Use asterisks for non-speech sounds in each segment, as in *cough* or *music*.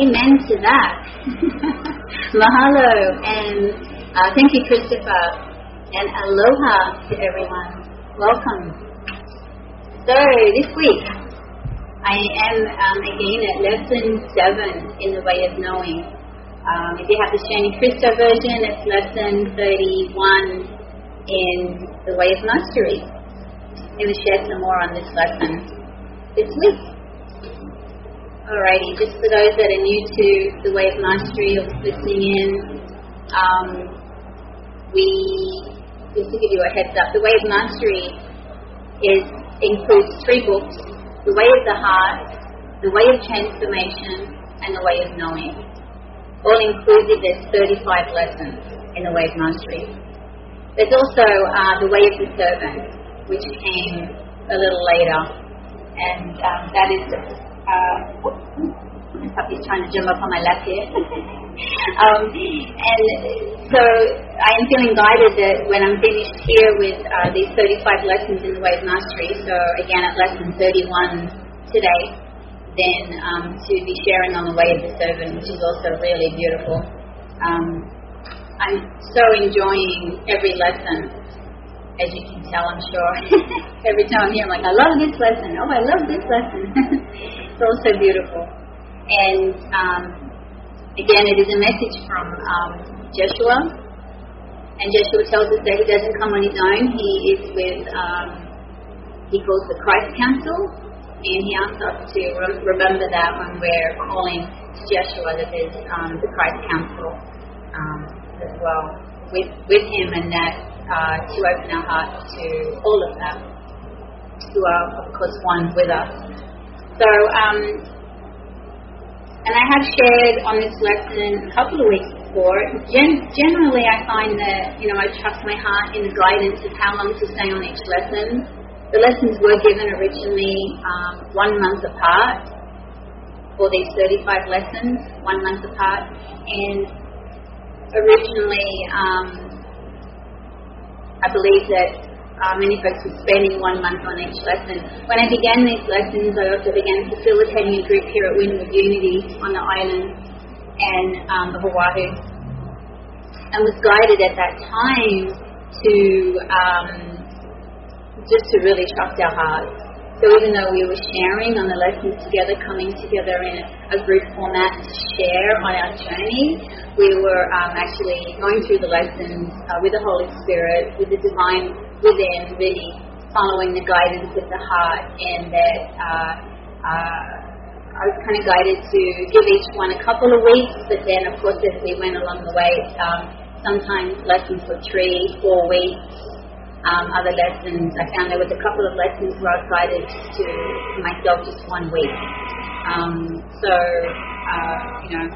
Amen to that. *laughs* Mahalo and uh, thank you, Christopher, and aloha to everyone. Welcome. So this week I am um, again at lesson seven in the way of knowing. Um, if you have the Shanti Christo version, it's lesson 31 in the way of mastery. I'm going to share some more on this lesson this week. Alrighty, just for those that are new to the way of mastery or listening in, um, we just to give you a heads up, the way of mastery is includes three books: the way of the heart, the way of transformation, and the way of knowing. All included, there's 35 lessons in the way of mastery. There's also uh, the way of the servant, which came a little later, and um, that is. Uh, my puppy's trying to jump up on my lap here. *laughs* um, and so I am feeling guided that when I'm finished here with uh, these 35 lessons in the way of mastery, so again at lesson 31 today, then um, to be sharing on the way of the servant, which is also really beautiful. Um, I'm so enjoying every lesson, as you can tell, I'm sure. *laughs* every time I'm here, I'm like, I love this lesson. Oh, I love this lesson. *laughs* it's all so beautiful. And um, again, it is a message from um, Joshua. And Joshua tells us that he doesn't come on his own. He is with, um, he calls the Christ Council, and he asks us to re- remember that when we're calling to Joshua that there's um, the Christ Council um, as well with, with him, and that uh, to open our hearts to all of them who are, of course, one with us. So, um, and I have shared on this lesson a couple of weeks before. Gen- generally, I find that you know I trust my heart in the guidance of how long to stay on each lesson. The lessons were given originally um, one month apart for these 35 lessons, one month apart, and originally um, I believe that uh, many folks were spending one month on each lesson. When I began these lessons, I also began facilitating a group here at Windward Unity on the island and um, of and was guided at that time to um, just to really trust our hearts. So even though we were sharing on the lessons together, coming together in a group format to share on our journey, we were um, actually going through the lessons uh, with the Holy Spirit, with the divine within, really following the guidance of the heart, and that uh, uh, I was kind of guided to give each one a couple of weeks, but then, of course, as we went along the way, um, sometimes lessons for three, four weeks. Um, other lessons, I found there was a couple of lessons where I was guided to myself just one week. Um, so, uh, you know,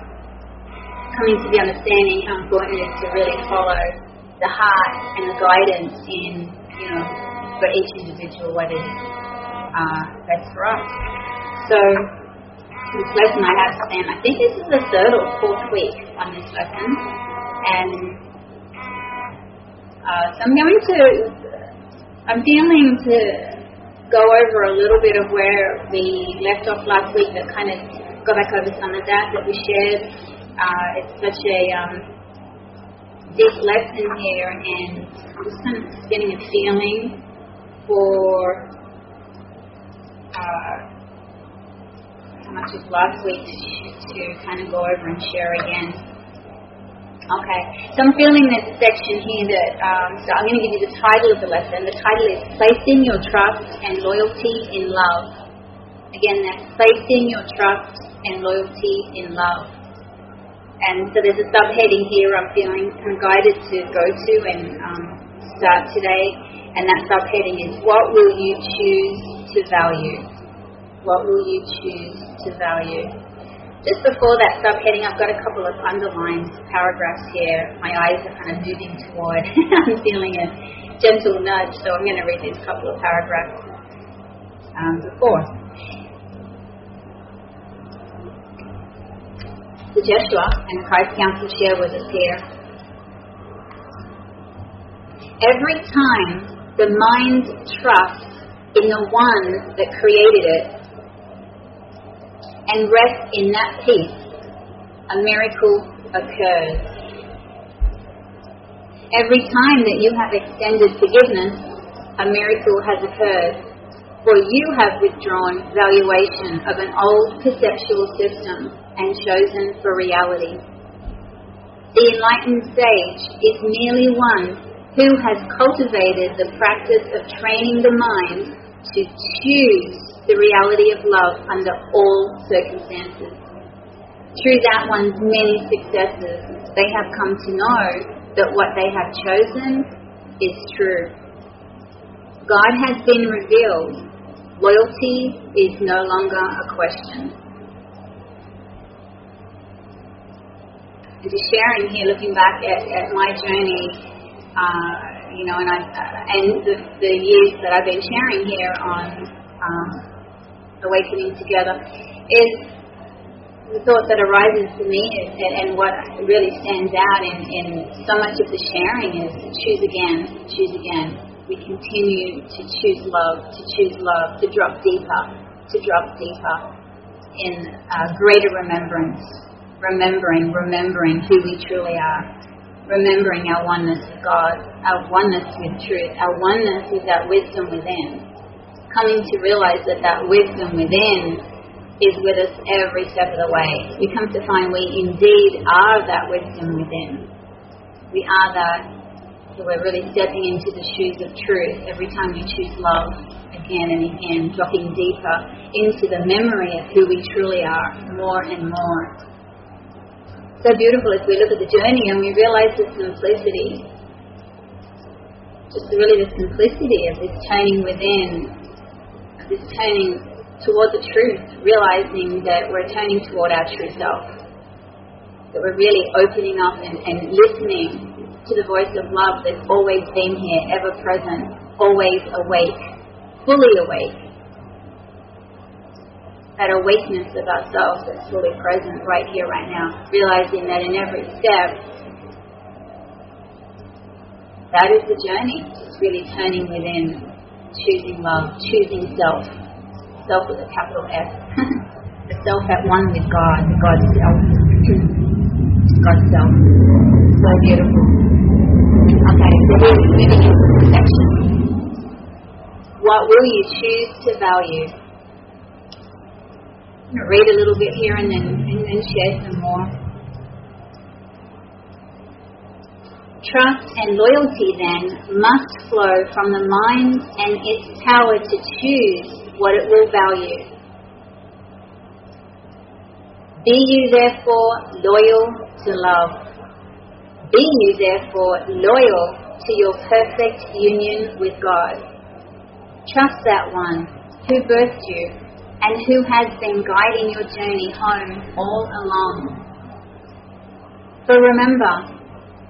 coming to the understanding how important it is to really follow the heart and the guidance in, you know, for each individual what is uh, best for us. So, this lesson I have spent, I think this is the third or fourth week on this lesson, and uh, so I'm going to, I'm feeling to go over a little bit of where we left off last week, but kind of go back over some of that that we shared. Uh, it's such a um, deep lesson here, and I'm just kind of getting a feeling for uh, how much of last week to kind of go over and share again. Okay, so I'm feeling this section here that, um, so I'm going to give you the title of the lesson. The title is Placing Your Trust and Loyalty in Love. Again, that's Placing Your Trust and Loyalty in Love. And so there's a subheading here I'm feeling of guided to go to and um, start today. And that subheading is What will you choose to value? What will you choose to value? Just before that subheading, I've got a couple of underlined paragraphs here. My eyes are kind of moving toward, *laughs* I'm feeling a gentle nudge, so I'm going to read these couple of paragraphs um, before. The Joshua and Christ Council share with us here. Every time the mind trusts in the one that created it and rests in that peace, a miracle occurs. Every time that you have extended forgiveness, a miracle has occurred. For you have withdrawn valuation of an old perceptual system and chosen for reality. The enlightened sage is merely one who has cultivated the practice of training the mind to choose the reality of love under all circumstances. Through that one's many successes, they have come to know that what they have chosen is true. God has been revealed Loyalty is no longer a question. And just sharing here, looking back at, at my journey, uh, you know, and I uh, and the, the years that I've been sharing here on um, awakening together is the thought that arises to me is, and, and what really stands out in, in so much of the sharing is choose again, choose again we continue to choose love, to choose love, to drop deeper, to drop deeper in uh, greater remembrance, remembering, remembering who we truly are, remembering our oneness with God, our oneness with truth, our oneness with that wisdom within, coming to realize that that wisdom within is with us every step of the way. We come to find we indeed are that wisdom within. We are that so we're really stepping into the shoes of truth every time we choose love again and again, dropping deeper into the memory of who we truly are more and more. So beautiful as we look at the journey and we realize the simplicity, just really the simplicity of this turning within, of this turning toward the truth, realizing that we're turning toward our true self, that we're really opening up and, and listening to the voice of love that's always been here, ever present, always awake, fully awake. That awakeness of ourselves that's fully present right here, right now, realizing that in every step, that is the journey. Just really turning within, choosing love, choosing self. Self with a capital S. *laughs* the self at one with God, the God self. *clears throat* God self. So beautiful. Okay, so moving into the section. What will you choose to value? Read a little bit here and then, and then share some more. Trust and loyalty then must flow from the mind and its power to choose what it will value. Be you therefore loyal to love. Be you therefore loyal to your perfect union with God. Trust that one who birthed you and who has been guiding your journey home all along. For remember,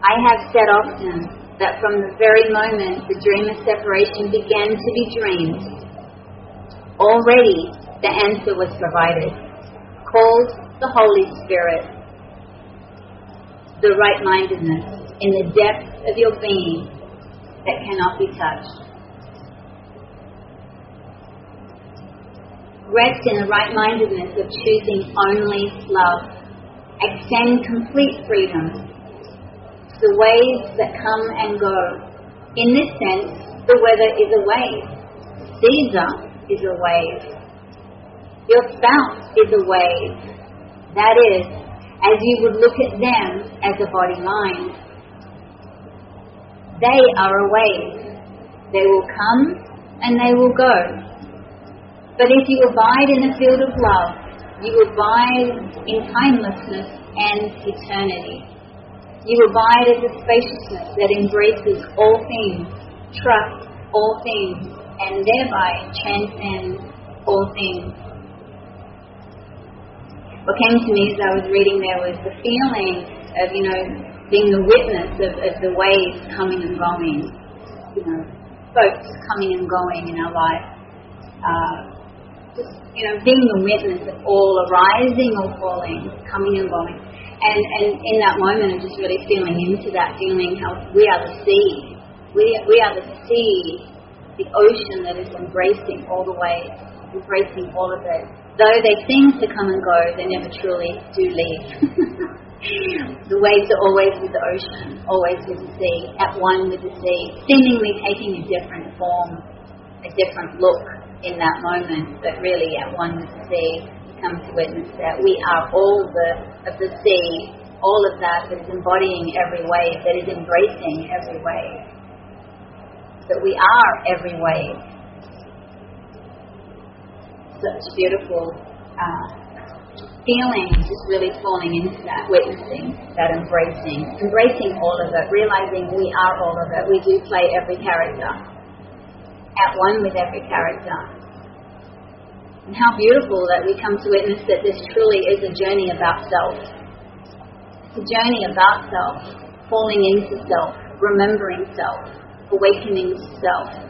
I have said often that from the very moment the dream of separation began to be dreamed, already the answer was provided, called the Holy Spirit the right mindedness in the depths of your being that cannot be touched. Rest in the right mindedness of choosing only love. Extend complete freedom to the waves that come and go. In this sense, the weather is a wave. Caesar is a wave. Your spouse is a wave. That is, as you would look at them as a body mind. They are a wave. They will come and they will go. But if you abide in the field of love, you abide in timelessness and eternity. You abide as a spaciousness that embraces all things, trusts all things, and thereby transcends all things what came to me as I was reading there was the feeling of, you know, being the witness of, of the waves coming and going, you know, folks coming and going in our life. Uh, just, you know, being the witness of all arising or falling, coming and going. And, and in that moment, I'm just really feeling into that feeling how we are the sea. We, we are the sea, the ocean that is embracing all the waves, embracing all of it though they seem to come and go, they never truly do leave. *laughs* the waves are always with the ocean, always with the sea, at one with the sea, seemingly taking a different form, a different look in that moment, but really at one with the sea. Come to witness that we are all the of the sea, all of that that is embodying every wave, that is embracing every wave. That we are every wave such beautiful uh, feeling, just really falling into that, witnessing, that embracing, embracing all of it, realizing we are all of it. We do play every character, at one with every character. And how beautiful that we come to witness that this truly is a journey about self. It's a journey about self, falling into self, remembering self, awakening self,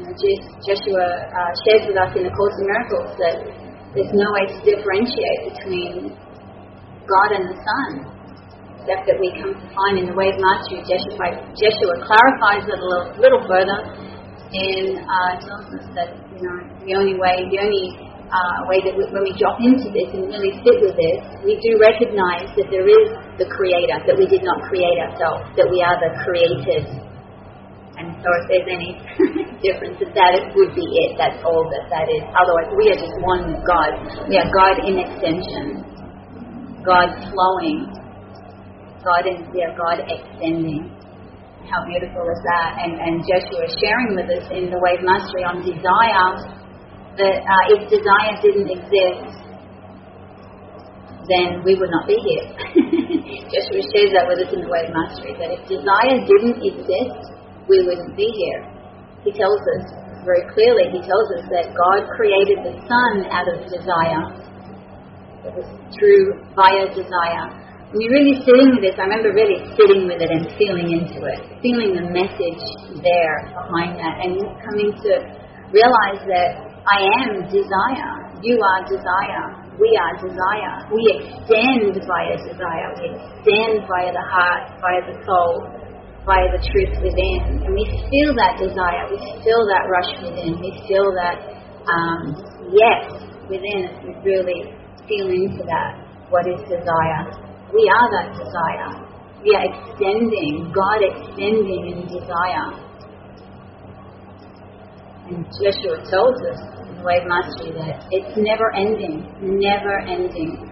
Joshua uh, shares with us in the Course in Miracles that there's no way to differentiate between God and the Son, except that we come to find in the Way of Mastery, Joshua, Joshua clarifies it a little, little further and uh, tells us that you know the only way, the only uh, way that we, when we drop into this and really sit with this, we do recognize that there is the Creator, that we did not create ourselves, that we are the created and so if there's any *laughs* difference, that it would be it. That's all that that is. Otherwise, we are just one with God. We are God in extension. God flowing. God in, we God extending. How beautiful is that? And, and Joshua is sharing with us in the Way of Mastery on desire that uh, if desire didn't exist, then we would not be here. *laughs* Joshua shares that with us in the Way of Mastery that if desire didn't exist, we wouldn't be here. He tells us very clearly, he tells us that God created the sun out of desire. It was through via desire. When you're really sitting with this, I remember really sitting with it and feeling into it, feeling the message there behind that, and coming to realize that I am desire. You are desire. We are desire. We extend via desire. We extend via the heart, via the soul, via the truth within. And we feel that desire, we feel that rush within, we feel that um, yes within us. We really feel into that. What is desire? We are that desire. We are extending, God extending in desire. And Joshua tells us in the Way of Mastery that it's never ending, never ending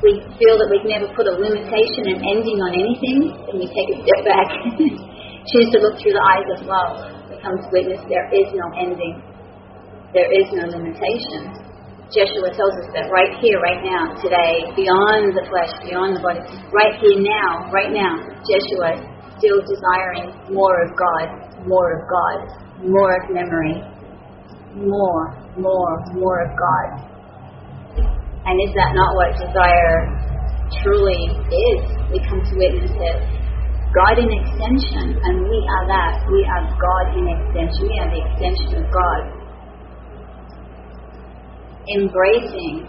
we feel that we can never put a limitation and ending on anything, then we take a step back, *laughs* choose to look through the eyes of love, becomes witness there is no ending, there is no limitation. Joshua tells us that right here, right now, today, beyond the flesh, beyond the body, right here now, right now, Joshua still desiring more of God, more of God, more of memory, more, more, more of God. And is that not what desire truly is? We come to witness that God in extension, and we are that. We are God in extension. We are the extension of God. Embracing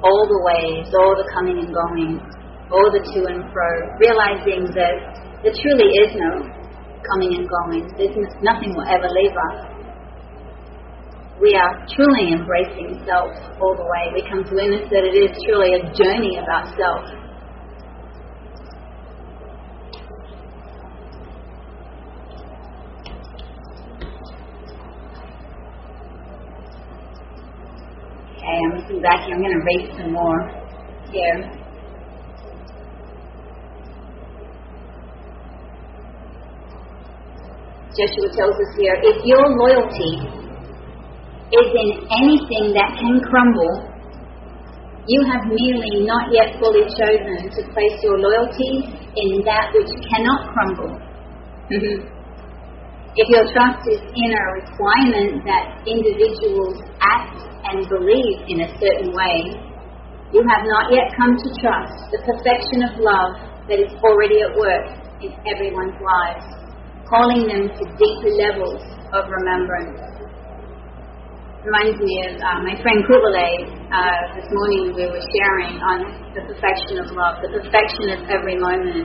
all the ways, all the coming and going, all the to and fro, realizing that there truly is no coming and going. There's nothing will ever leave us we are truly embracing self all the way. We come to witness that it is truly a journey about self. Okay, I'm looking back here. I'm going to read some more here. Joshua tells us here if your loyalty is in anything that can crumble, you have merely not yet fully chosen to place your loyalty in that which cannot crumble. Mm-hmm. If your trust is in a requirement that individuals act and believe in a certain way, you have not yet come to trust the perfection of love that is already at work in everyone's lives, calling them to deeper levels of remembrance reminds me of uh, my friend Ku'ule. Uh, this morning we were sharing on the perfection of love, the perfection of every moment.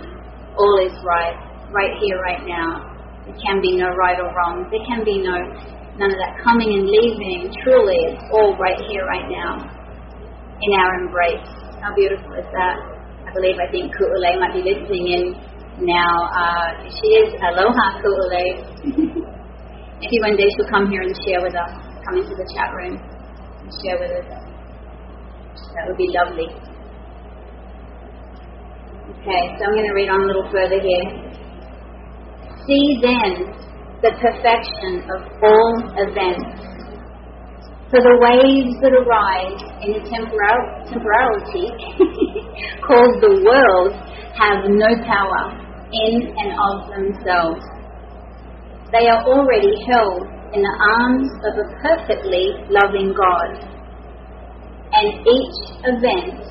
All is right, right here, right now. There can be no right or wrong. There can be no none of that coming and leaving. Truly, it's all right here, right now, in our embrace. How beautiful is that? I believe, I think Ku'ule might be listening in now. Uh, she is Aloha Ku'ule. Maybe *laughs* one day she'll come here and share with us, come into the chat room and share with us. That would be lovely. Okay, so I'm going to read on a little further here. See then the perfection of all events. For the waves that arise in temporal, temporality *laughs* called the world have no power in and of themselves. They are already held in the arms of a perfectly loving God. And each event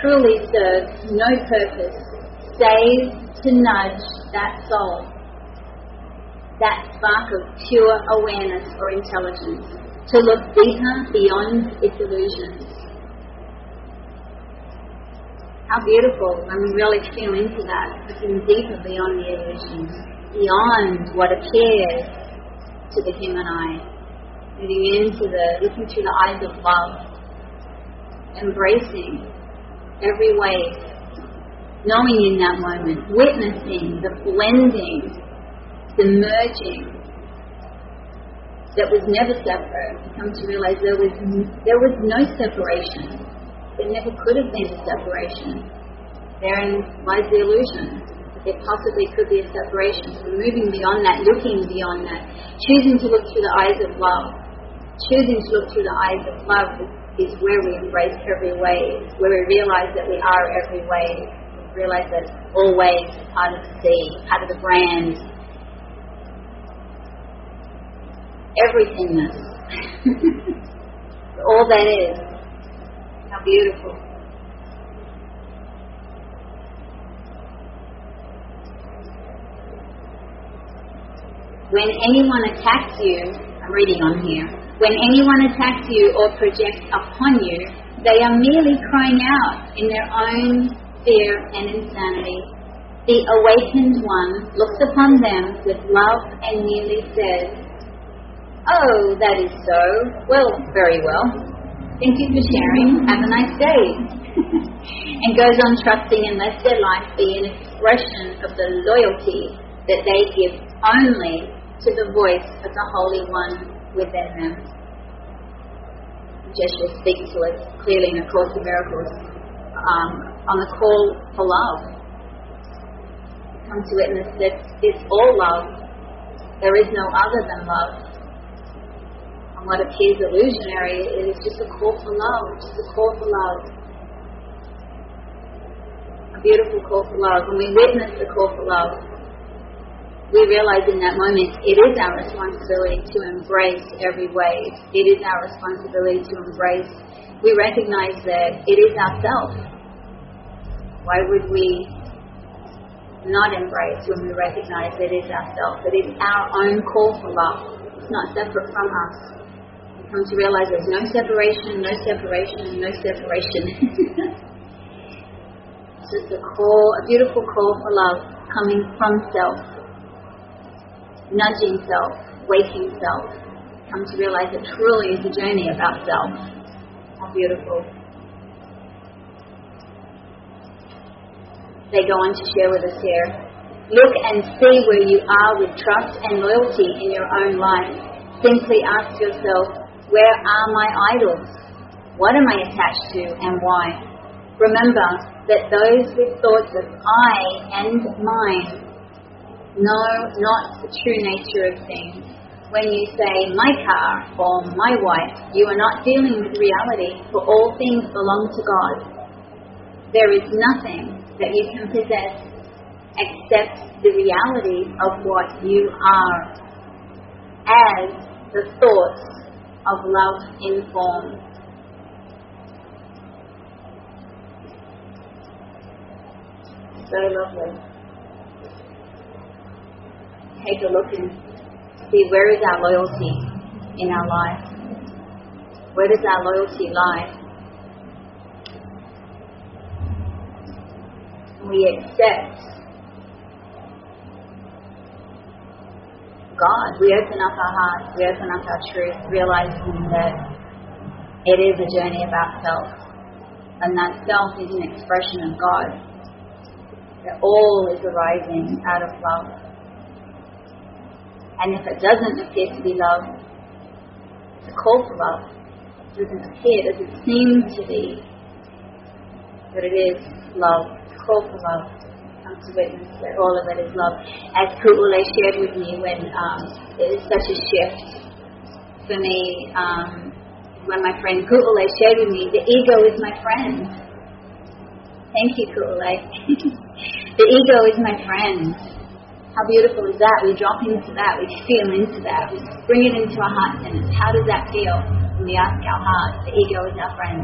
truly serves no purpose save to nudge that soul, that spark of pure awareness or intelligence, to look deeper beyond its illusions. How beautiful when we really feel into that, looking deeper beyond the illusions, beyond what appears to the human eye, moving into the, looking through the eyes of love, embracing every wave knowing in that moment, witnessing the blending, the merging that was never separate. Come to realize there was there was no separation. There never could have been a separation. Therein lies the illusion. There possibly could be a separation. So moving beyond that, looking beyond that, choosing to look through the eyes of love, choosing to look through the eyes of love is where we embrace every way, it's where we realize that we are every way, realize that always part of the sea, part of the brand, everythingness. *laughs* All that is. How beautiful. When anyone attacks you, I'm reading on here, when anyone attacks you or projects upon you, they are merely crying out in their own fear, and insanity. The awakened one looks upon them with love and merely says, Oh, that is so. Well, very well. Thank you for sharing. Have a nice day. *laughs* and goes on trusting and lets their life be an expression of the loyalty that they give only to the voice of the Holy One within them. Jeshua speaks to us clearly in A Course of Miracles um, on the call for love. Come to witness that it's all love. There is no other than love. And what appears illusionary is just a call for love, just a call for love. A beautiful call for love. When we witness the call for love, we realize in that moment it is our responsibility to embrace every wave. It is our responsibility to embrace. We recognize that it is ourself why would we not embrace when we recognize it is ourselves, it's our own call for love. It's not separate from us. We come to realize there's no separation, no separation, no separation. *laughs* it's just a call, a beautiful call for love coming from self, nudging self, waking self. Come to realize it truly is a journey about self. How beautiful. they go on to share with us here. Look and see where you are with trust and loyalty in your own life. Simply ask yourself, where are my idols? What am I attached to and why? Remember that those with thoughts of I and mine know not the true nature of things. When you say my car or my wife, you are not dealing with reality, for all things belong to God. There is nothing that you can possess except the reality of what you are as the thoughts of love inform. So lovely. Take a look and see where is our loyalty in our life. Where does our loyalty lie? we accept God. We open up our hearts, we open up our truth, realizing that it is a journey about self. And that self is an expression of God. That all is arising out of love. And if it doesn't appear to be love, a call for love. It doesn't appear, doesn't seem to be, but it is love, call for love come to witness that all of it is love. As Ku'ule shared with me when um, it is such a shift for me, um, when my friend Ku'ule shared with me, the ego is my friend. Thank you, Ku'ule. *laughs* the ego is my friend. How beautiful is that? We drop into that, we feel into that, we bring it into our heart centers. How does that feel? When we ask our heart, the ego is our friend.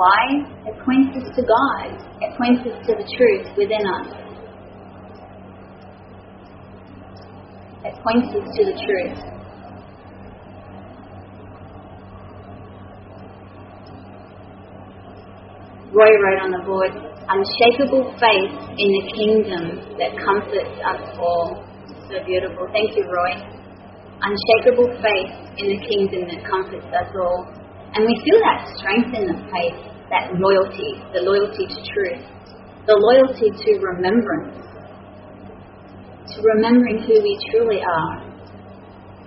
Why? It points us to God. It points us to the truth within us. It points us to the truth. Roy wrote on the board, unshakable faith in the kingdom that comforts us all. So beautiful. Thank you, Roy. Unshakable faith in the kingdom that comforts us all. And we feel that strength in the faith, that loyalty, the loyalty to truth, the loyalty to remembrance, to remembering who we truly are,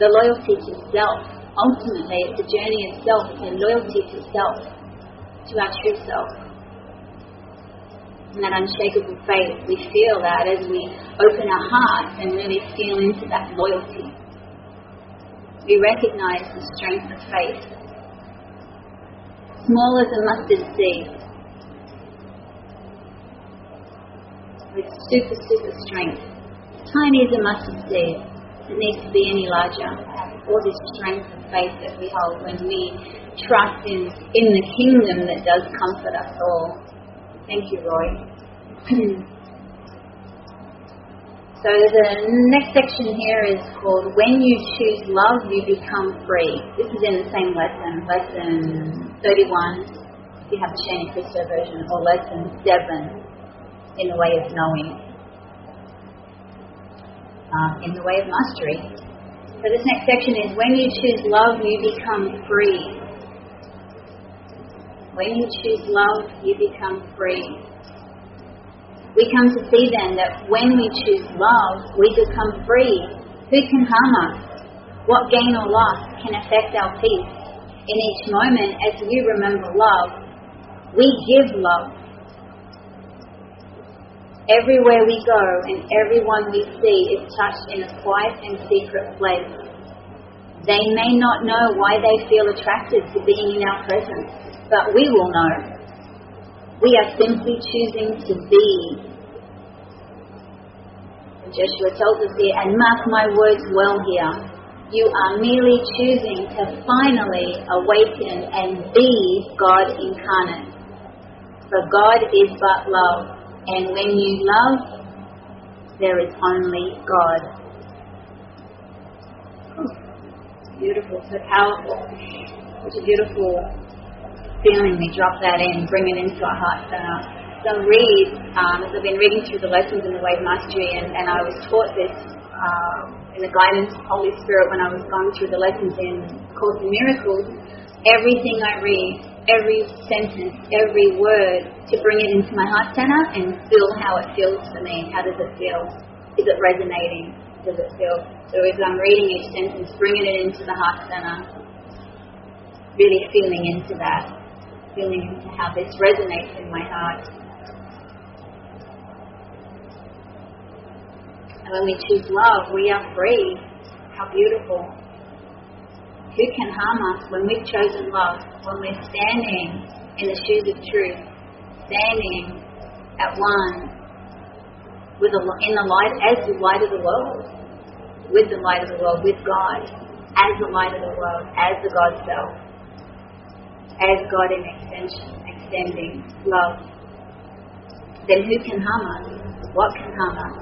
the loyalty to self. Ultimately, it's a journey of self, it's a loyalty to self, to our true self. And that unshakable faith, we feel that as we open our hearts and really feel into that loyalty. We recognize the strength of faith small as a mustard seed, with super, super strength. Tiny as a mustard seed. It needs to be any larger. All this strength and faith that we hold when we trust in, in the kingdom that does comfort us all. Thank you, Roy. *clears throat* So the next section here is called When You Choose Love, You Become Free. This is in the same lesson, lesson 31, if you have the Shanti Christo version, or lesson 7, In the Way of Knowing, uh, In the Way of Mastery. So this next section is When You Choose Love, You Become Free. When you choose love, you become free we come to see then that when we choose love, we become free. Who can harm us? What gain or loss can affect our peace? In each moment, as we remember love, we give love. Everywhere we go and everyone we see is touched in a quiet and secret place. They may not know why they feel attracted to being in our presence, but we will know. We are simply choosing to be. And Joshua tells us here, and mark my words well here. You are merely choosing to finally awaken and be God incarnate. For God is but love, and when you love, there is only God. Beautiful, so powerful. Such a beautiful feeling, we drop that in, bring it into our heart center. So read, um, as I've been reading through the lessons in the Way of Mastery, and, and I was taught this uh, in the guidance of Holy Spirit when I was going through the lessons in Course in Miracles. Everything I read, every sentence, every word, to bring it into my heart center and feel how it feels for me. How does it feel? Is it resonating? Does it feel? So as I'm reading each sentence, bringing it into the heart center, really feeling into that feeling into how this resonates in my heart. And when we choose love, we are free. How beautiful. Who can harm us when we've chosen love, when we're standing in the shoes of truth, standing at one with the, in the light as the light of the world, with the light of the world, with God, as the light of the world, as the God self as God in extension, extending love, then who can harm us? What can harm us?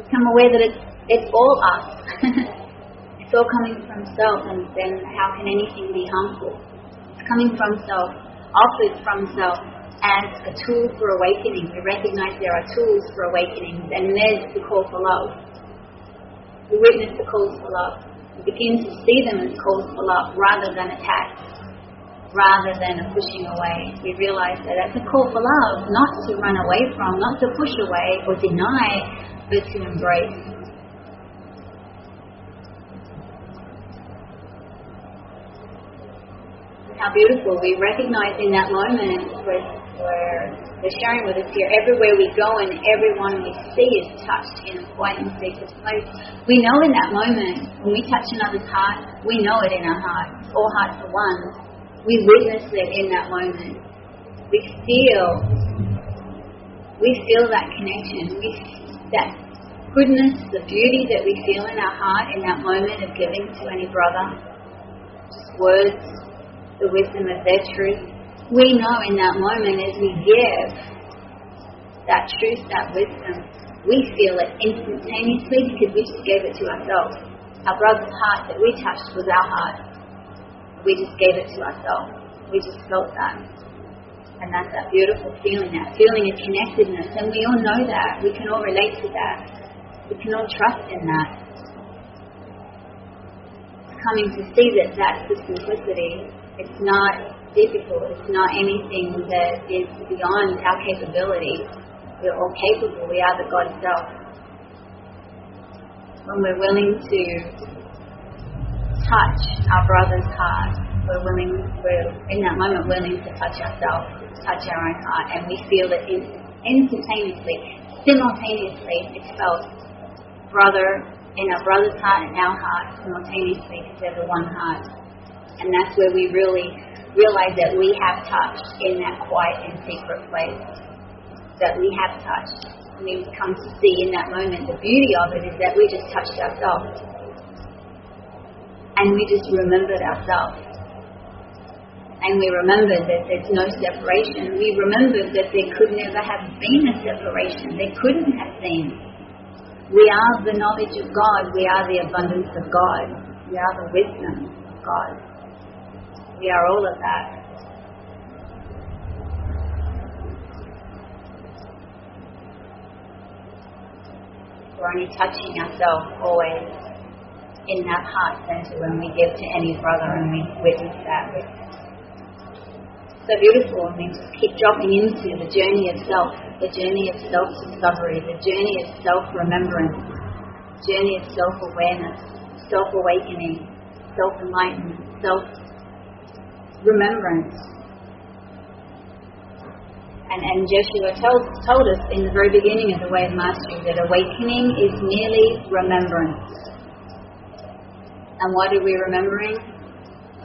Become aware that it's, it's all us. *laughs* it's all coming from self, and then how can anything be harmful? It's coming from self, offered from self, as a tool for awakening. We recognize there are tools for awakening, and there's the call for love. We witness the calls for love. We begin to see them as calls for love rather than attacks, rather than pushing away. We realize that that's a call for love, not to run away from, not to push away or deny, but to embrace. how beautiful. We recognize in that moment where, where they're sharing with us here, everywhere we go and everyone we see is touched in a quiet and sacred place. We know in that moment, when we touch another's heart, we know it in our heart. All hearts are one. We witness it in that moment. We feel, we feel that connection. We, that goodness, the beauty that we feel in our heart in that moment of giving to any brother. Just words the wisdom of their truth. We know in that moment as we give that truth, that wisdom, we feel it instantaneously because we just gave it to ourselves. Our brother's heart that we touched was our heart. We just gave it to ourselves. We just felt that. And that's that beautiful feeling, that feeling of connectedness. And we all know that. We can all relate to that. We can all trust in that. Coming to see that that's the simplicity it's not difficult. It's not anything that is beyond our capability. We're all capable. We are the God self. When we're willing to touch our brother's heart, we're willing, we're in that moment willing to touch ourselves, touch our own heart, and we feel it instantaneously, simultaneously. It's felt brother in our brother's heart and our heart simultaneously because they're the one heart. And that's where we really realize that we have touched in that quiet and secret place. That we have touched. And we come to see in that moment the beauty of it is that we just touched ourselves. And we just remembered ourselves. And we remembered that there's no separation. We remembered that there could never have been a separation. There couldn't have been. We are the knowledge of God. We are the abundance of God. We are the wisdom of God. We are all of that. We're only touching ourselves always in that heart center when we give to any brother and we witness that. So beautiful. I mean, just keep dropping into the journey of self, the journey of self discovery, the journey of self remembrance, journey of self awareness, self awakening, self enlightenment, self remembrance. And, and Joshua told us in the very beginning of the Way of Mastery that awakening is merely remembrance. And what are we remembering?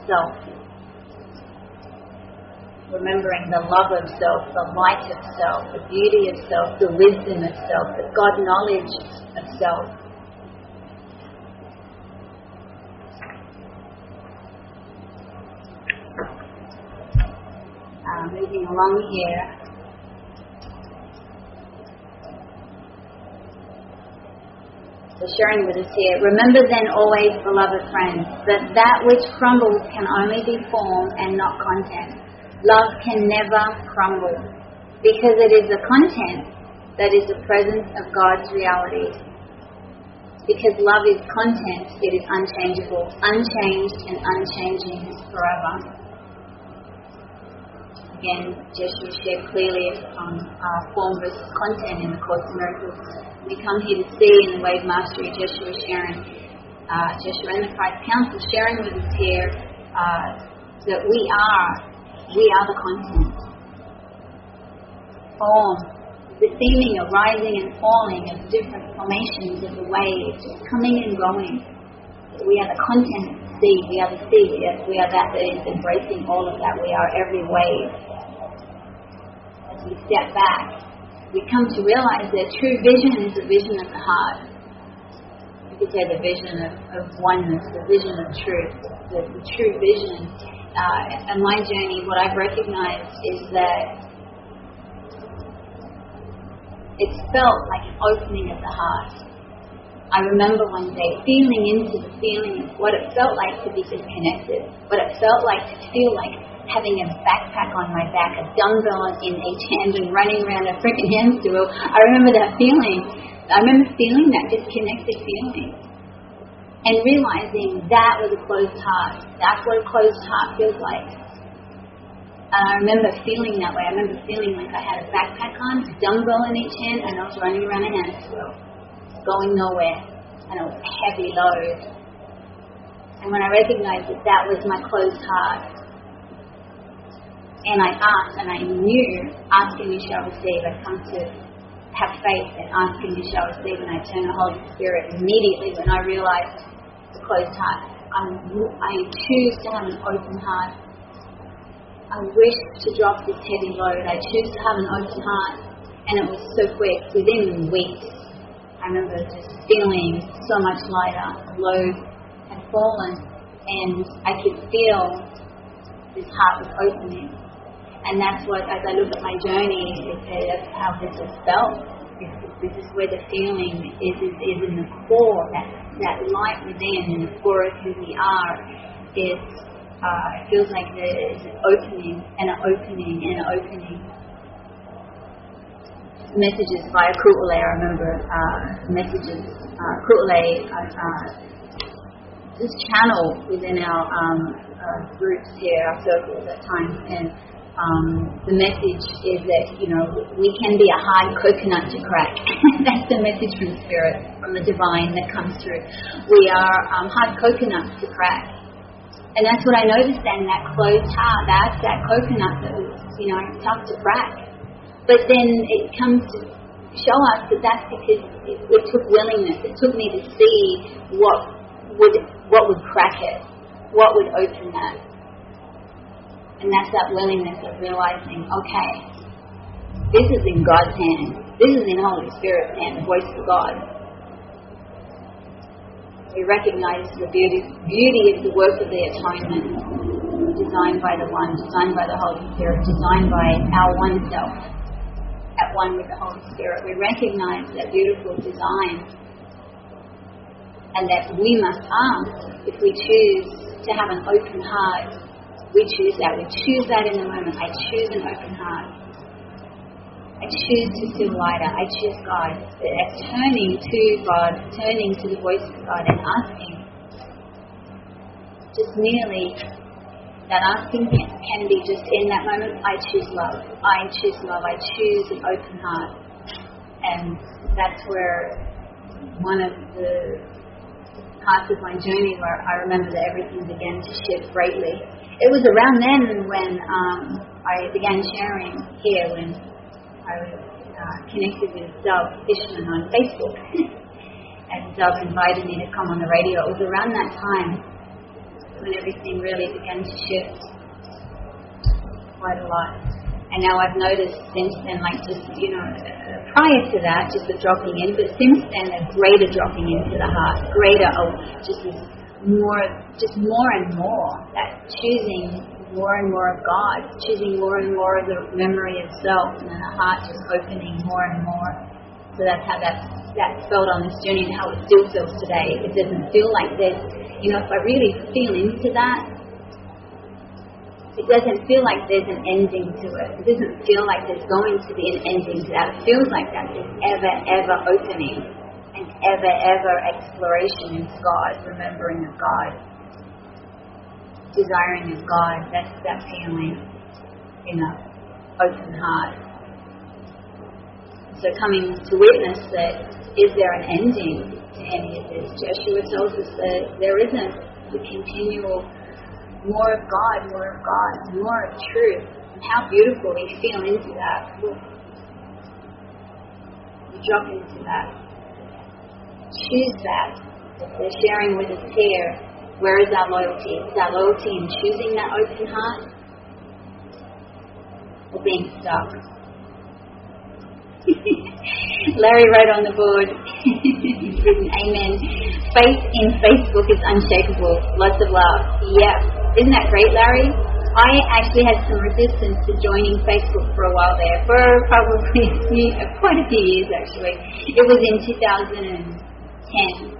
Self. Remembering the love of self, the light of self, the beauty of self, the wisdom of self, the God knowledge of self. uh, moving along here. So sharing with us here, remember then always, beloved friends, that that which crumbles can only be form and not content. Love can never crumble because it is the content that is the presence of God's reality. Because love is content, it is unchangeable, unchanged and unchanging forever again, Joshua shared clearly on uh, form versus content in the Course in Miracles. We come here to see in the of Mastery, Joshua sharing, uh, Joshua and the Christ Council sharing with us here uh, that we are, we are the content. Form, the seeming arising and falling of different formations of the waves, coming and going. We are the content sea. We are the sea. We are that that is embracing all of that. We are every wave As we step back, we come to realize that true vision is a vision of the heart. You could say the vision of, of oneness, the vision of truth, the, the true vision. Uh, and my journey, what I've recognized is that it's felt like an opening of the heart. I remember one day feeling into the feeling of what it felt like to be disconnected, what it felt like to feel like having a backpack on my back, a dumbbell in each hand, and running around a freaking hamster I remember that feeling. I remember feeling that disconnected feeling. And realizing that was a closed heart. That's what a closed heart feels like. And I remember feeling that way. I remember feeling like I had a backpack on, a dumbbell in each hand, and I was running around a hamster going nowhere. And it was a heavy load. And when I recognized that that was my closed heart, and I asked, and I knew, asking you shall receive. I come to have faith and asking you shall receive, and I turn the Holy Spirit immediately when I realized the closed heart. I'm, I choose to have an open heart. I wish to drop this heavy load. I choose to have an open heart. And it was so quick, within weeks. I remember just feeling so much lighter. The load had fallen, and I could feel this heart was opening. And that's what, as I look at my journey, that's how this has felt. This is where the feeling is, is, is in the core, that, that light within, in the core of who we are, is, uh, it feels like there's an opening, and an opening, and an opening. Messages via Ku'ule, I remember uh, messages, uh, Ku'ule, uh, uh, this channel within our um, uh, groups here, our circles at times, and um, the message is that, you know, we can be a hard coconut to crack. *laughs* That's the message from Spirit, from the divine that comes through. We are um, hard coconuts to crack. And that's what I noticed then, that closed heart, that's that coconut that was, you know, tough to crack. But then it comes to show us that that's because it, it took willingness. It took me to see what would, what would crack it, what would open that. And that's that willingness of realizing, okay, this is in God's hand. This is in Holy Spirit's hand, voice of God. We recognize the beauty, beauty of the work of the atonement, designed by the One, designed by the Holy Spirit, designed by our one self, at one with the Holy Spirit. We recognize that beautiful design and that we must ask if we choose to have an open heart we choose that. We choose that in the moment. I choose an open heart. I choose to feel lighter. I choose God. It's turning to God, turning to the voice of God and asking. Just merely that asking can be just in that moment, I choose love. I choose love. I choose an open heart. And that's where one of the parts of my journey where I remember that everything began to shift greatly it was around then when um, I began sharing here when I was uh, connected with Dove Fishman on Facebook. *laughs* and Dove invited me to come on the radio. It was around that time when everything really began to shift quite a lot. And now I've noticed since then, like just, you know, prior to that, just the dropping in, but since then, a greater dropping into the heart, greater, oh, just this more, just more and more, that choosing more and more of God, choosing more and more of the memory of self, and then the heart just opening more and more. So that's how that that felt on this journey, and how it still feels today. It doesn't feel like there's, you know, if I really feel into that, it doesn't feel like there's an ending to it. It doesn't feel like there's going to be an ending to that. It feels like that is ever, ever opening and ever, ever exploration into God, remembering of God, desiring of God. That's that feeling in an open heart. So coming to witness that is there an ending to any of this? Jeshua tells us that there isn't the continual more of God, more of God, more of truth. And how beautiful we feel into that. We drop into that choose that. They're sharing with us here. Where is our loyalty? Is our loyalty in choosing that open heart or being stuck? *laughs* Larry wrote on the board, written, *laughs* Amen. Faith in Facebook is unshakable. Lots of love. Yeah. Isn't that great, Larry? I actually had some resistance to joining Facebook for a while there, for probably *laughs* quite a few years actually. It was in 2010,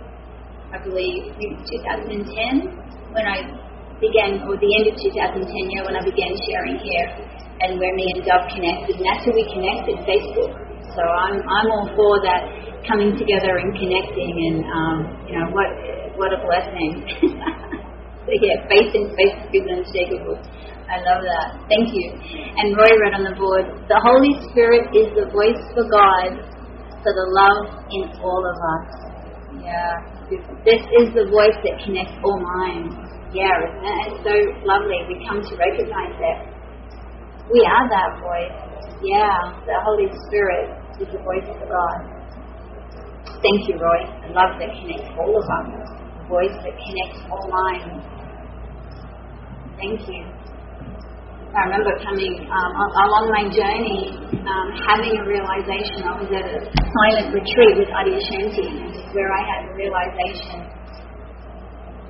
I believe, 2010, when I began, or the end of 2010, yeah, when I began sharing here, and where me and Dove connected, and that's how we connected, Facebook. So I'm, I'm all for that coming together and connecting, and um, you know what what a blessing. *laughs* so yeah, faith in Facebook is unshakable. I love that. Thank you. And Roy read on the board, the Holy Spirit is the voice for God, for the love in all of us. Yeah. This is the voice that connects all minds. Yeah, isn't it? It's so lovely. We come to recognize that we are that voice. Yeah, the Holy Spirit is the voice of God. Thank you, Roy. The love that connects all of us. The voice that connects all minds. Thank you. I remember coming um, along my journey, um, having a realization. I was at a silent retreat with Adyashanti, where I had a realization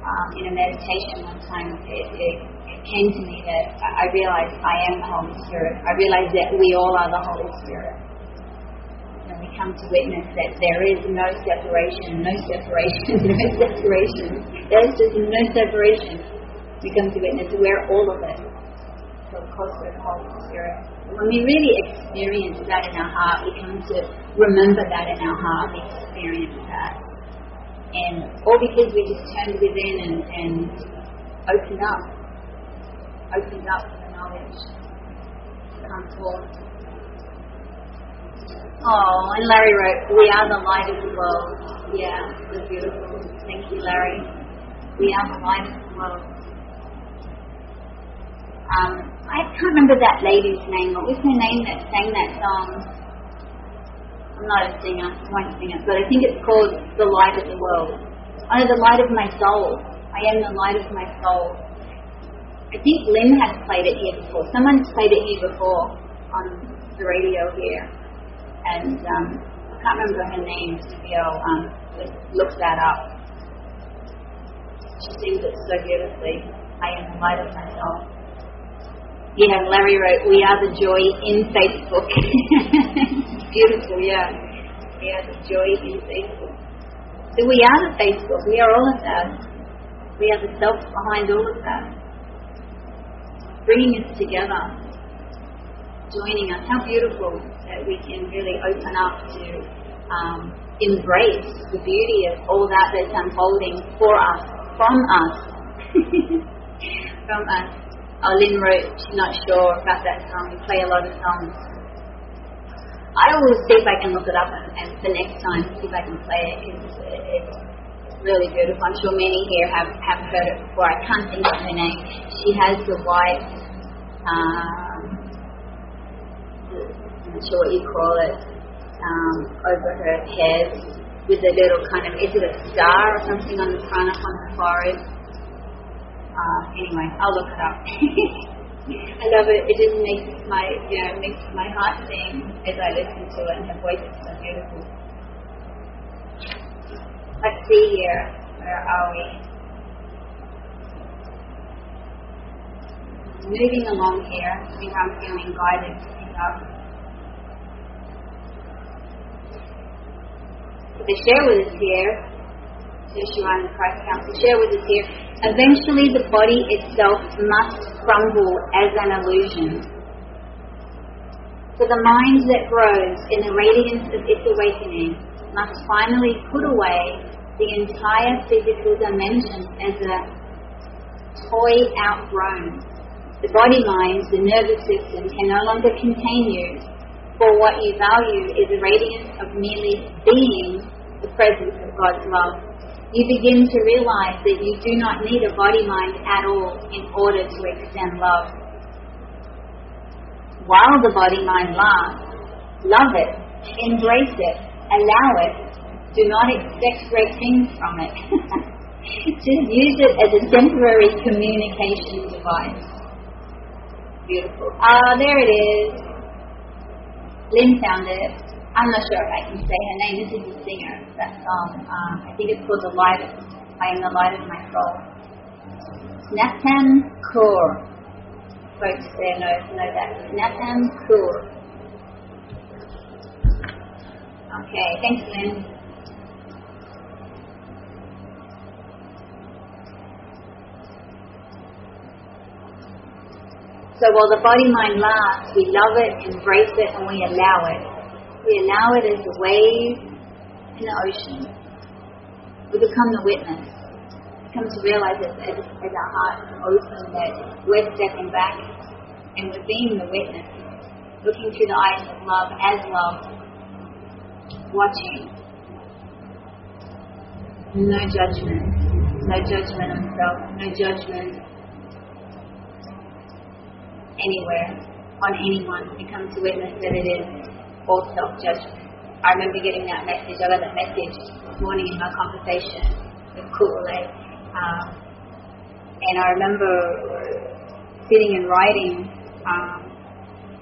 um, in a meditation one time. It, it, it, came to me that I realized I am the Holy Spirit. I realized that we all are the Holy Spirit. Come to witness that there is no separation, no separation, *laughs* no separation. There's just no separation. We come to witness we're all of it feel closer to Holy Spirit. When we really experience that in our heart, we come to remember that in our heart, we experience that. And all because we just turned within and, and opened up, opened up to the knowledge come forth. Oh, and Larry wrote, We are the light of the world. Yeah, was beautiful. Thank you, Larry. We are the light of the world. Um, I can't remember that lady's name. What was her name that sang that song? I'm not a singer, I won't sing it, but I think it's called The Light of the World. Oh, the light of my soul. I am the light of my soul. I think Lynn has played it here before. Someone's played it here before on the radio here. And um, I can't remember her name, be able um, look that up. She sings it so beautifully. I am the light of my soul. Yeah, Larry wrote, We are the joy in Facebook. *laughs* Beautiful, yeah. We are the joy in Facebook. So we are the Facebook. We are all of that. We are the self behind all of that. Bringing us together. Joining us. How beautiful that we can really open up to um, embrace the beauty of all that that's unfolding for us, from us. *laughs* from us. Oh, Lynn wrote, she's not sure about that song. We play a lot of songs. I will see if I can look it up and, and the next time see if I can play it. It's, it's really beautiful. I'm sure many here have, have heard it before. I can't think of her name. She has the white, um, I'm sure what you call it, um, over her head with a little kind of, is it a star or something on the front up on her forehead? Uh, anyway, I'll look it up. *laughs* I love it. It just makes my, you know, makes my heart sing as I listen to it, and her voice is so beautiful. Let's see here. Where are we? Moving along here, I think I'm feeling guided to pick up. The share with us here, Jeshua and Christ Council, share with us here Eventually, the body itself must crumble as an illusion. For the mind that grows in the radiance of its awakening must finally put away the entire physical dimension as a toy outgrown. The body mind, the nervous system, can no longer contain you, for what you value is the radiance of merely being the presence of God's love you begin to realize that you do not need a body mind at all in order to extend love. While the body mind lasts, love it, embrace it, allow it. Do not expect great things from it. *laughs* Just use it as a temporary communication device. Beautiful. Ah, uh, there it is. Lynn found it. I'm not sure if I can say her name. This is the singer, that song. Um, I think it's called The Light of, I Am the Light of My Soul. Snatam Kaur. Folks there know, know that. Snatam Kaur. Okay, thanks, Lynn. So while the body mind laughs, we love it, embrace it, and we allow it. We allow it as a wave in the ocean. We become the witness. We come to realize as, as, as our hearts open that we're stepping back and we're being the witness, looking through the eyes of love as love, watching. No judgment. No judgment of self. No judgment anywhere on anyone who comes to witness that it is all self-judgment. I remember getting that message. I got that message this morning in my conversation with Ku'ule. Um, and I remember sitting and writing. Um,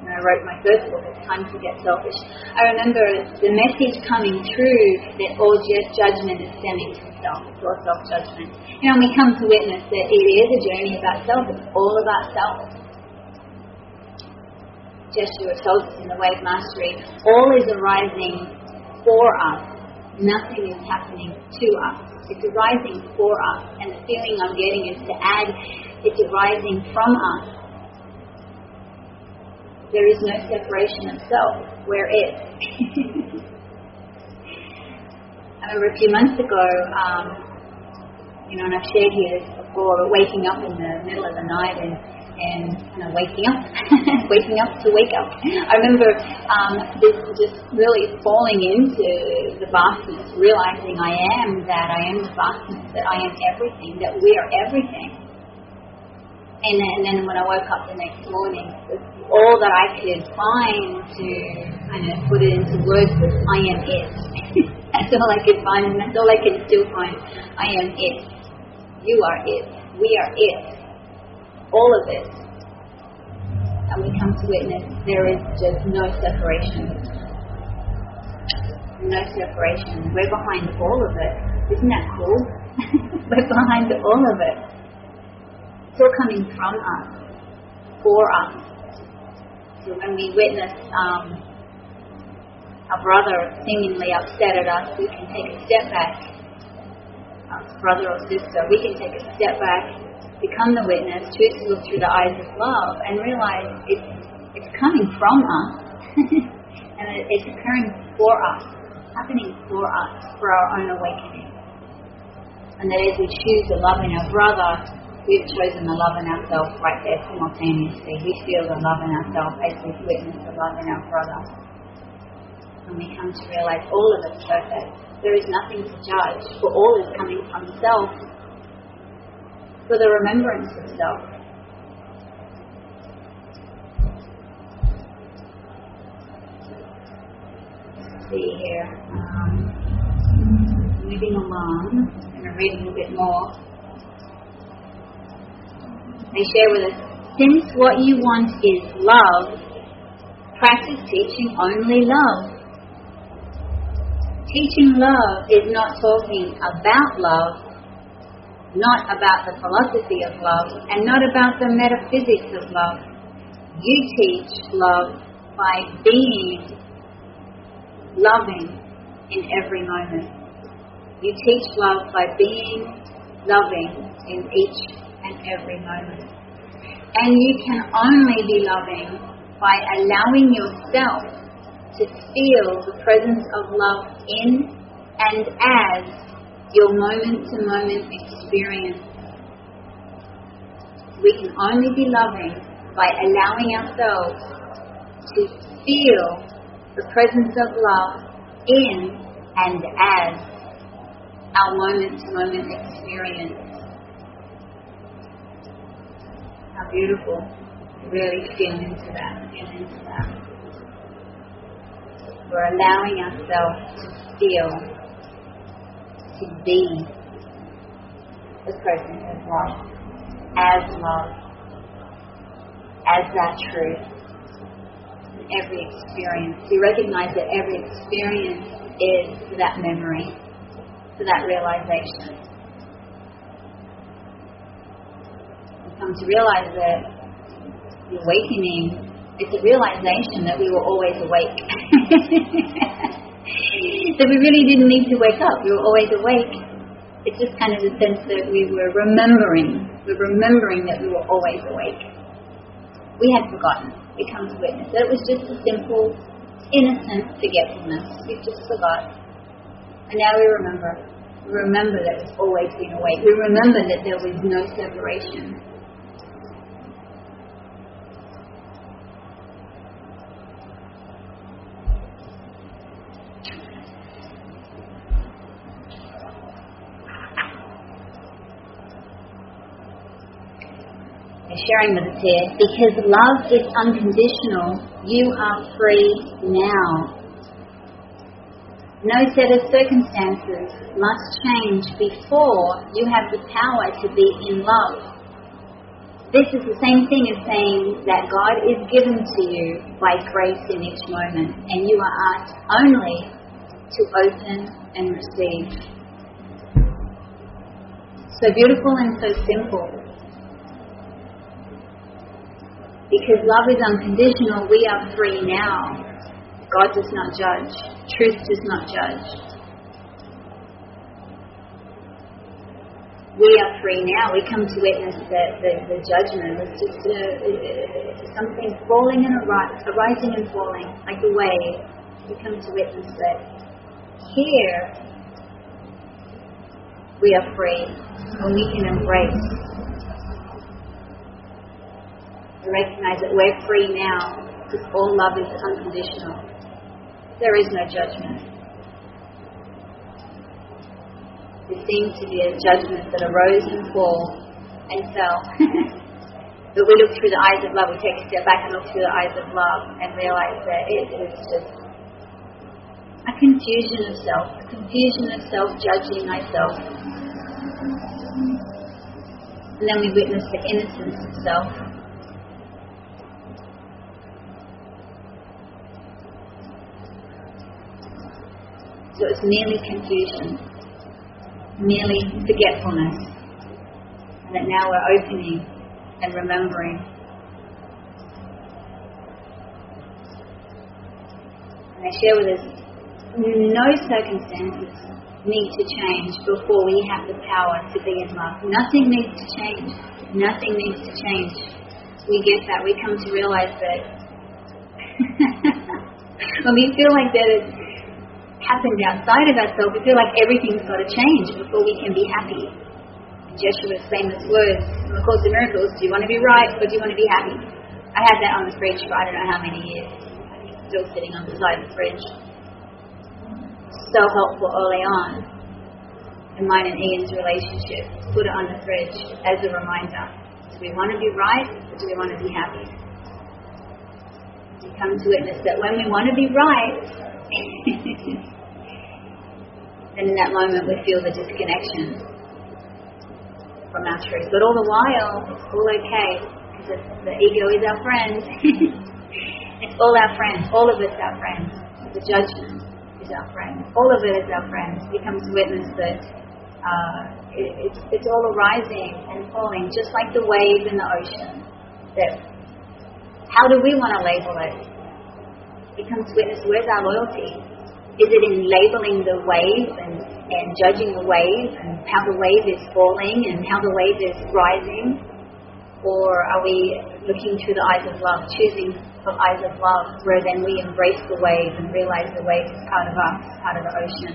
and I wrote my first book, It's Time to Get Selfish. I remember the message coming through that all judgment is stemming from self, it's all self-judgment. You know, we come to witness that it is a journey about self. It's all about self. Jeshua tells us in the Way of Mastery, all is arising for us. Nothing is happening to us. It's arising for us. And the feeling I'm getting is to add, it's arising from us. There is no separation of self. Where is? *laughs* I remember a few months ago, um, you know, and I've shared here before, waking up in the middle of the night and and kind of waking up, *laughs* waking up to wake up. I remember um, this just really falling into the vastness, realizing I am that, I am the vastness, that I am everything, that we are everything. And then, and then when I woke up the next morning, all that I could find to kind of put it into words was, I am it. *laughs* that's all I could find, and that's all I can still find. I am it. You are it. We are it all of it, and we come to witness there is just no separation. No separation. We're behind all of it. Isn't that cool? *laughs* We're behind all of it. It's all coming from us, for us. So when we witness um, our brother seemingly upset at us, we can take a step back. Our brother or sister, we can take a step back become the witness, to look through the eyes of love, and realize it's it's coming from us, *laughs* and it's occurring for us, happening for us, for our own awakening. And that as we choose the love in our brother, we've chosen the love in ourselves right there simultaneously. We feel the love in ourselves as we witness the love in our brother. And we come to realize all of it's perfect. There is nothing to judge, for all is coming from self for the remembrance of self. See here. Um, moving along, I'm going to read a little bit more. They share with us since what you want is love, practice teaching only love. Teaching love is not talking about love, not about the philosophy of love and not about the metaphysics of love. You teach love by being loving in every moment. You teach love by being loving in each and every moment. And you can only be loving by allowing yourself to feel the presence of love in and as your moment to moment experience. We can only be loving by allowing ourselves to feel the presence of love in and as our moment to moment experience. How beautiful. Really feel into that, feel into that. We're allowing ourselves to feel to be the person of love, as love, as that truth in every experience. You recognize that every experience is that memory, for that realization. You come to realize that the awakening is a realization that we were always awake. *laughs* that we really didn't need to wake up. We were always awake. It's just kind of the sense that we were remembering. We're remembering that we were always awake. we had forgotten. We come witness that it was just a simple, innocent forgetfulness. We just forgot. And now we remember. We remember that it's always been awake. We remember that there was no separation. Sharing with us here, because love is unconditional, you are free now. No set of circumstances must change before you have the power to be in love. This is the same thing as saying that God is given to you by grace in each moment, and you are asked only to open and receive. So beautiful and so simple. Because love is unconditional, we are free now. God does not judge. Truth does not judge. We are free now. We come to witness that the, the judgment was just uh, a, a, something falling and arising and falling, like a wave. We come to witness that here we are free and we can embrace and recognize that we're free now because all love is unconditional. There is no judgment. There seems to be a judgment that arose and fall and fell. *laughs* but we look through the eyes of love, we take a step back and look through the eyes of love and realize that it is just a confusion of self, a confusion of self judging myself. And then we witness the innocence of self So it's merely confusion, merely forgetfulness. And that now we're opening and remembering. And they share with us no circumstances need to change before we have the power to be in love. Nothing needs to change. Nothing needs to change. We get that. We come to realize that *laughs* when we feel like that is happens outside of ourselves, we feel like everything's got to change before we can be happy. Jeshua's famous words from the Course of Miracles, do you want to be right or do you want to be happy? I had that on the fridge for I don't know how many years. Still sitting on the side of the fridge. So helpful early on in mine and Ian's relationship. Put it on the fridge as a reminder. Do we want to be right or do we want to be happy? We come to witness that when we want to be right, *laughs* And in that moment, we feel the disconnection from our truth. But all the while, it's all okay because the ego is our friend. *laughs* it's all our friends. All of it's our friends. The judgment is our friend. All of it is our friend. We come witness that uh, it, it's, it's all arising and falling, just like the wave in the ocean. That how do we want to label it? Comes to witness where's our loyalty? Is it in labeling the wave and, and judging the wave and how the wave is falling and how the wave is rising? Or are we looking through the eyes of love, choosing the eyes of love, where then we embrace the wave and realize the wave is part of us, part of the ocean?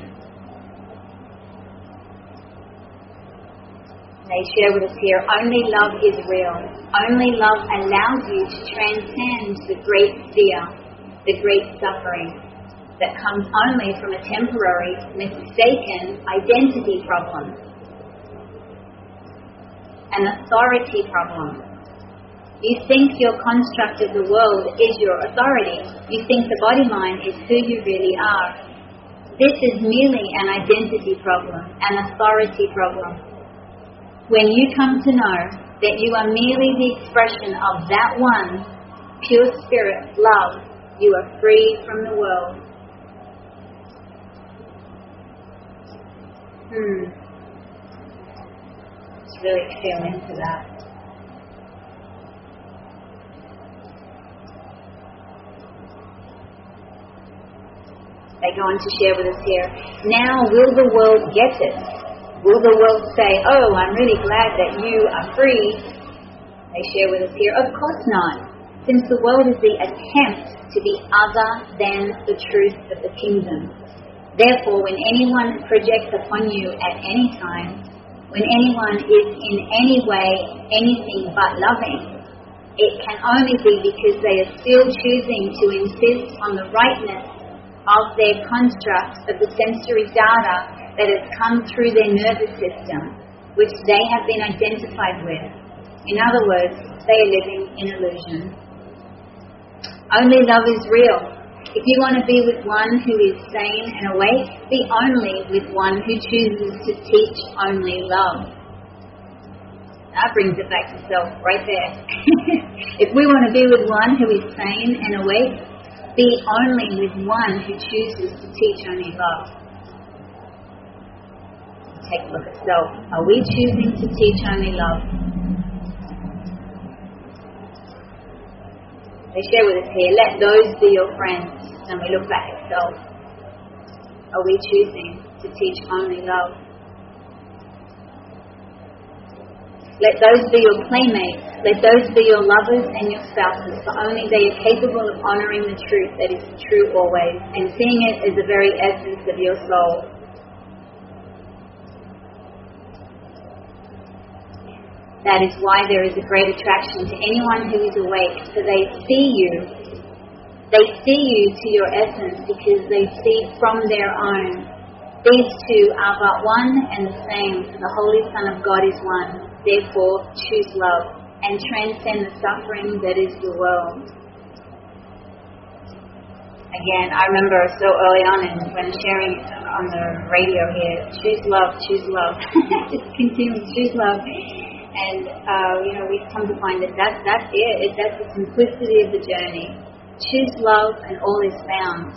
They share with us here only love is real. Only love allows you to transcend the great fear, the great suffering, that comes only from a temporary, mistaken identity problem, an authority problem. You think your construct of the world is your authority. You think the body mind is who you really are. This is merely an identity problem, an authority problem. When you come to know that you are merely the expression of that one, pure spirit, love, you are free from the world Hmm. Let's really feel into that. They go on to share with us here. Now, will the world get it? Will the world say, Oh, I'm really glad that you are free? They share with us here. Of course not. since the world is the attempt to be other than the truth of the kingdom. Therefore, when anyone projects upon you at any time, when anyone is in any way anything but loving, it can only be because they are still choosing to insist on the rightness of their construct of the sensory data that has come through their nervous system, which they have been identified with. In other words, they are living in illusion. Only love is real. If you want to be with one who is sane and awake, be only with one who chooses to teach only love. That brings it back to self right there. *laughs* if we want to be with one who is sane and awake, be only with one who chooses to teach only love. Take a look at self. Are we choosing to teach only love? They share with us here, let those be your friends. And we look back at self. Are we choosing to teach only love? Let those be your playmates. Let those be your lovers and your spouses, for only they are capable of honoring the truth that is true always and seeing it as the very essence of your soul. That is why there is a great attraction to anyone who is awake, for they see you. They see you to your essence because they see from their own. These two are but one and the same, the Holy Son of God is one. Therefore, choose love and transcend the suffering that is the world. Again, I remember so early on in, when sharing on the radio here, choose love, choose love. *laughs* Just continue, choose love. And, uh, you know, we've come to find that, that that's it. That's the simplicity of the journey. Choose love and all is found.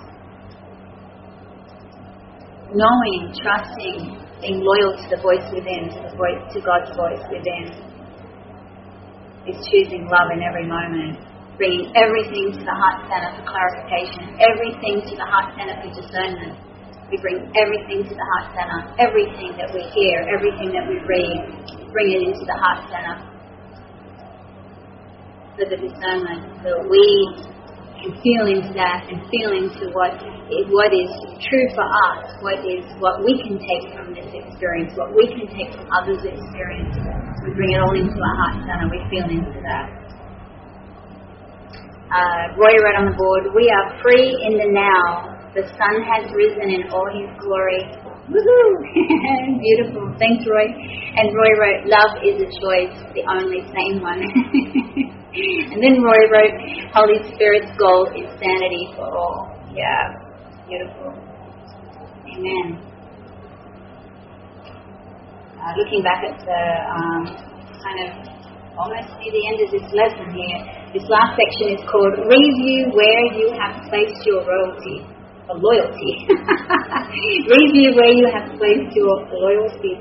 Knowing, trusting, being loyal to the voice within, to the voice, to God's voice within, is choosing love in every moment, bringing everything to the heart center for clarification, everything to the heart center for discernment. We bring everything to the heart center, everything that we hear, everything that we read, bring it into the heart center. For the discernment, so we can feel into that and feel into what what is true for us, what is what we can take from this experience, what we can take from others' experience. We bring it all into our heart center. We feel into that. Uh, Roy wrote on the board, "We are free in the now. The sun has risen in all his glory." Woohoo! *laughs* Beautiful. Thanks, Roy. And Roy wrote, "Love is a choice, the only sane one." *laughs* and then Roy wrote, "Holy Spirit's goal is sanity for all." Yeah. Beautiful. Amen. Uh, looking back at the um, kind of almost near the end of this lesson here, this last section is called Review Where You Have Placed Your Royalty or Loyalty. *laughs* Review Where You Have Placed Your Loyalty.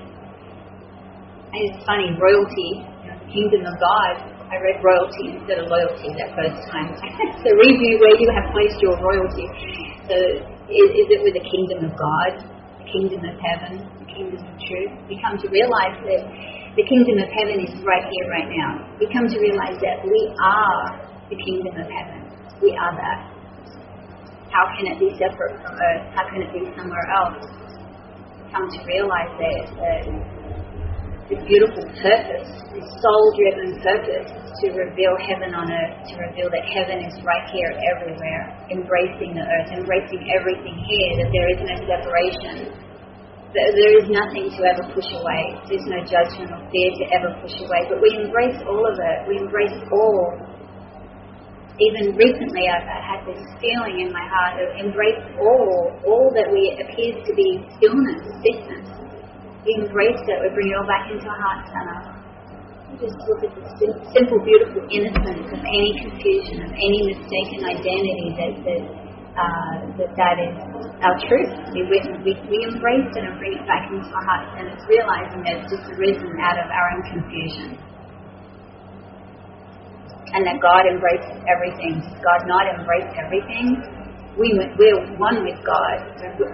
And it's funny, royalty, you know, kingdom of God. I read royalty instead of loyalty that first time. *laughs* so review where you have placed your royalty. So is, is it with the kingdom of God, the kingdom of heaven, the kingdom of truth? We come to realize that the kingdom of heaven is right here, right now. We come to realize that we are the kingdom of heaven. We are that. How can it be separate from earth? How can it be somewhere else? Come to realize that, that this beautiful purpose, this soul driven purpose to reveal heaven on earth, to reveal that heaven is right here everywhere, embracing the earth, embracing everything here, that there is no separation. That there is nothing to ever push away. There's no judgment or fear to ever push away. But we embrace all of it. We embrace all. Even recently, I've had this feeling in my heart of embrace all, all that we appears to be stillness, sickness. Embrace it. We bring it all back into our heart center just look at the simple, beautiful innocence of any confusion, of any mistaken identity that that, uh, that, that is our truth. We, we, we embrace it and bring it back into our hearts, and it's realizing that it's just arisen out of our own confusion. And that God embraces everything. Does God not embrace everything? We, we're one with God.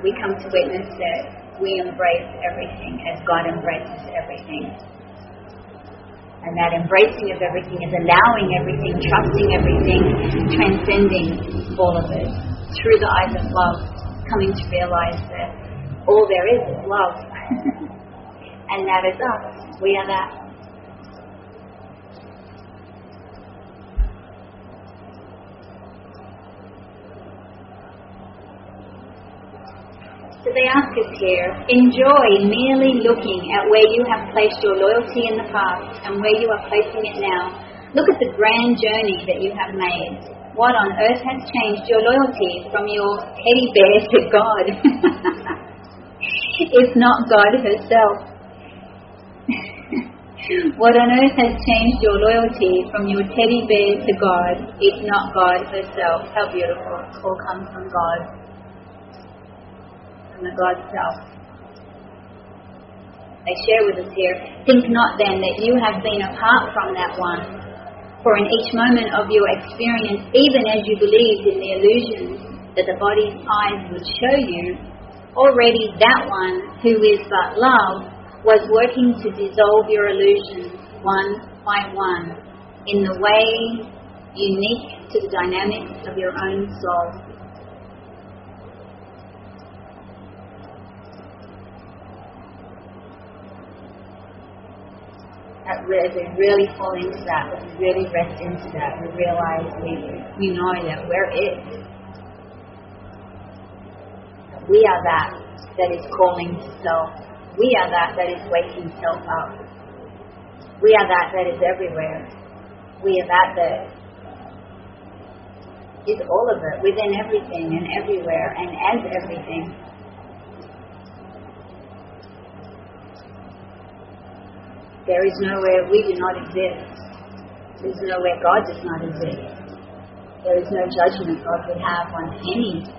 We come to witness that we embrace everything as God embraces everything. And that embracing of everything is allowing everything, trusting everything, transcending all of it through the eyes of love, coming to realize that all there is is love. *laughs* and that is us. We are that. So they ask us here, enjoy merely looking at where you have placed your loyalty in the past and where you are placing it now. Look at the grand journey that you have made. What on earth has changed your loyalty from your teddy bear to God? *laughs* if not God herself. *laughs* what on earth has changed your loyalty from your teddy bear to God, if not God herself? How beautiful. All comes from God from the God self. They share with us here, think not then that you have been apart from that one. For in each moment of your experience, even as you believed in the illusions that the body's eyes would show you, already that one who is but love was working to dissolve your illusions one by one in the way unique to the dynamics of your own soul. That as we really fall into that, as we really rest into that, we realize we, we know that we're it. We are that that is calling to self. We are that that is waking self up. We are that that is everywhere. We are that that is all of it, within everything and everywhere and as everything. There is nowhere we do not exist. There is nowhere God does not exist. There is no judgment God would have on any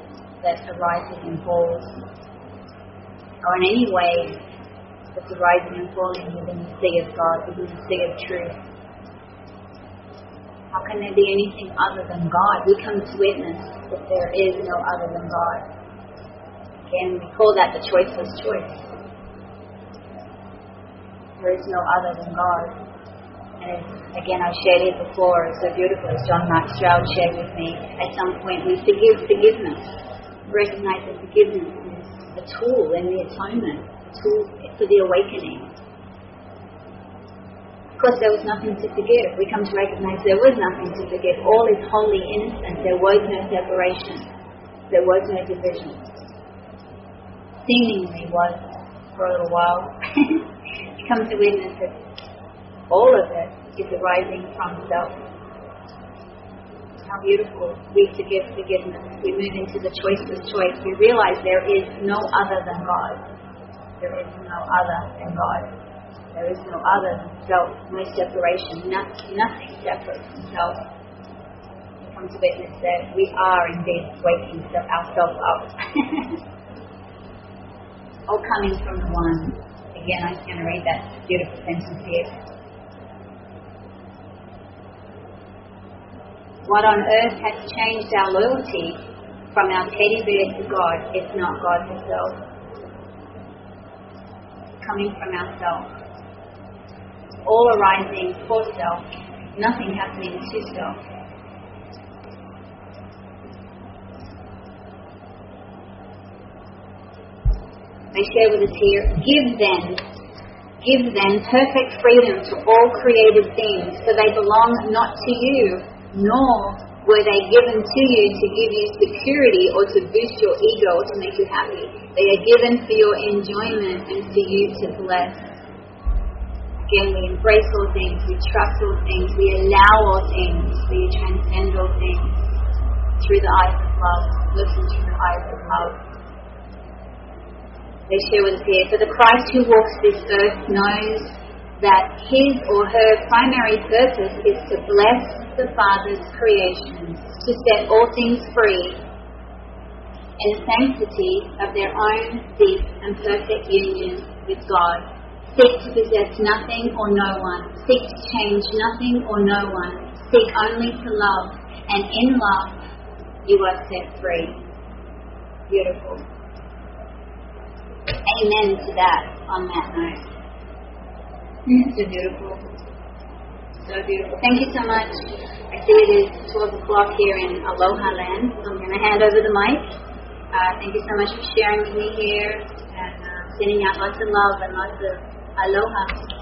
that arises and falls, or in any way that's arising and falling within the sea of God, within the sea of truth. How can there be anything other than God? We come to witness that there is no other than God. Again, we call that the choiceless choice. There is no other than God. And again, I've shared it before, so beautiful, as John Mark Stroud shared with me. At some point, we forgive forgiveness. Recognize that forgiveness is a tool in the atonement, a tool for the awakening. Of course, there was nothing to forgive. We come to recognize there was nothing to forgive. All is wholly innocent. There was no separation. There was no division. Seemingly was for a little while. *laughs* come to witness that all of it is arising from self. How beautiful. We forgive forgiveness. We move into the choiceless choice. We realize there is no other than God. There is no other than God. There is no other than self. No separation. Nothing, nothing separate from self. We come to witness that we are indeed waking ourselves up. *laughs* all coming from the one again, going to read that beautiful sentence here. What on earth has changed our loyalty from our teddy bear to God if not God Himself? Coming from ourselves. All arising for self, nothing happening to self. They share with us here, give them, give them perfect freedom to all created things, for they belong not to you, nor were they given to you to give you security or to boost your ego or to make you happy. They are given for your enjoyment and for you to bless. Again, we embrace all things, we trust all things, we allow all things, we transcend all things through the eyes of love, listen through the eyes of love. They share with us here. For the Christ who walks this earth knows that his or her primary purpose is to bless the Father's creations, to set all things free in the sanctity of their own deep and perfect union with God. Seek to possess nothing or no one. Seek to change nothing or no one. Seek only to love. And in love, you are set free. Beautiful amen to that on that note. It's so beautiful. So beautiful. Thank you so much. I see it is 12 o'clock here in Aloha land, so I'm going to hand over the mic. Uh, thank you so much for sharing with me here and uh, sending out lots of love and lots of aloha.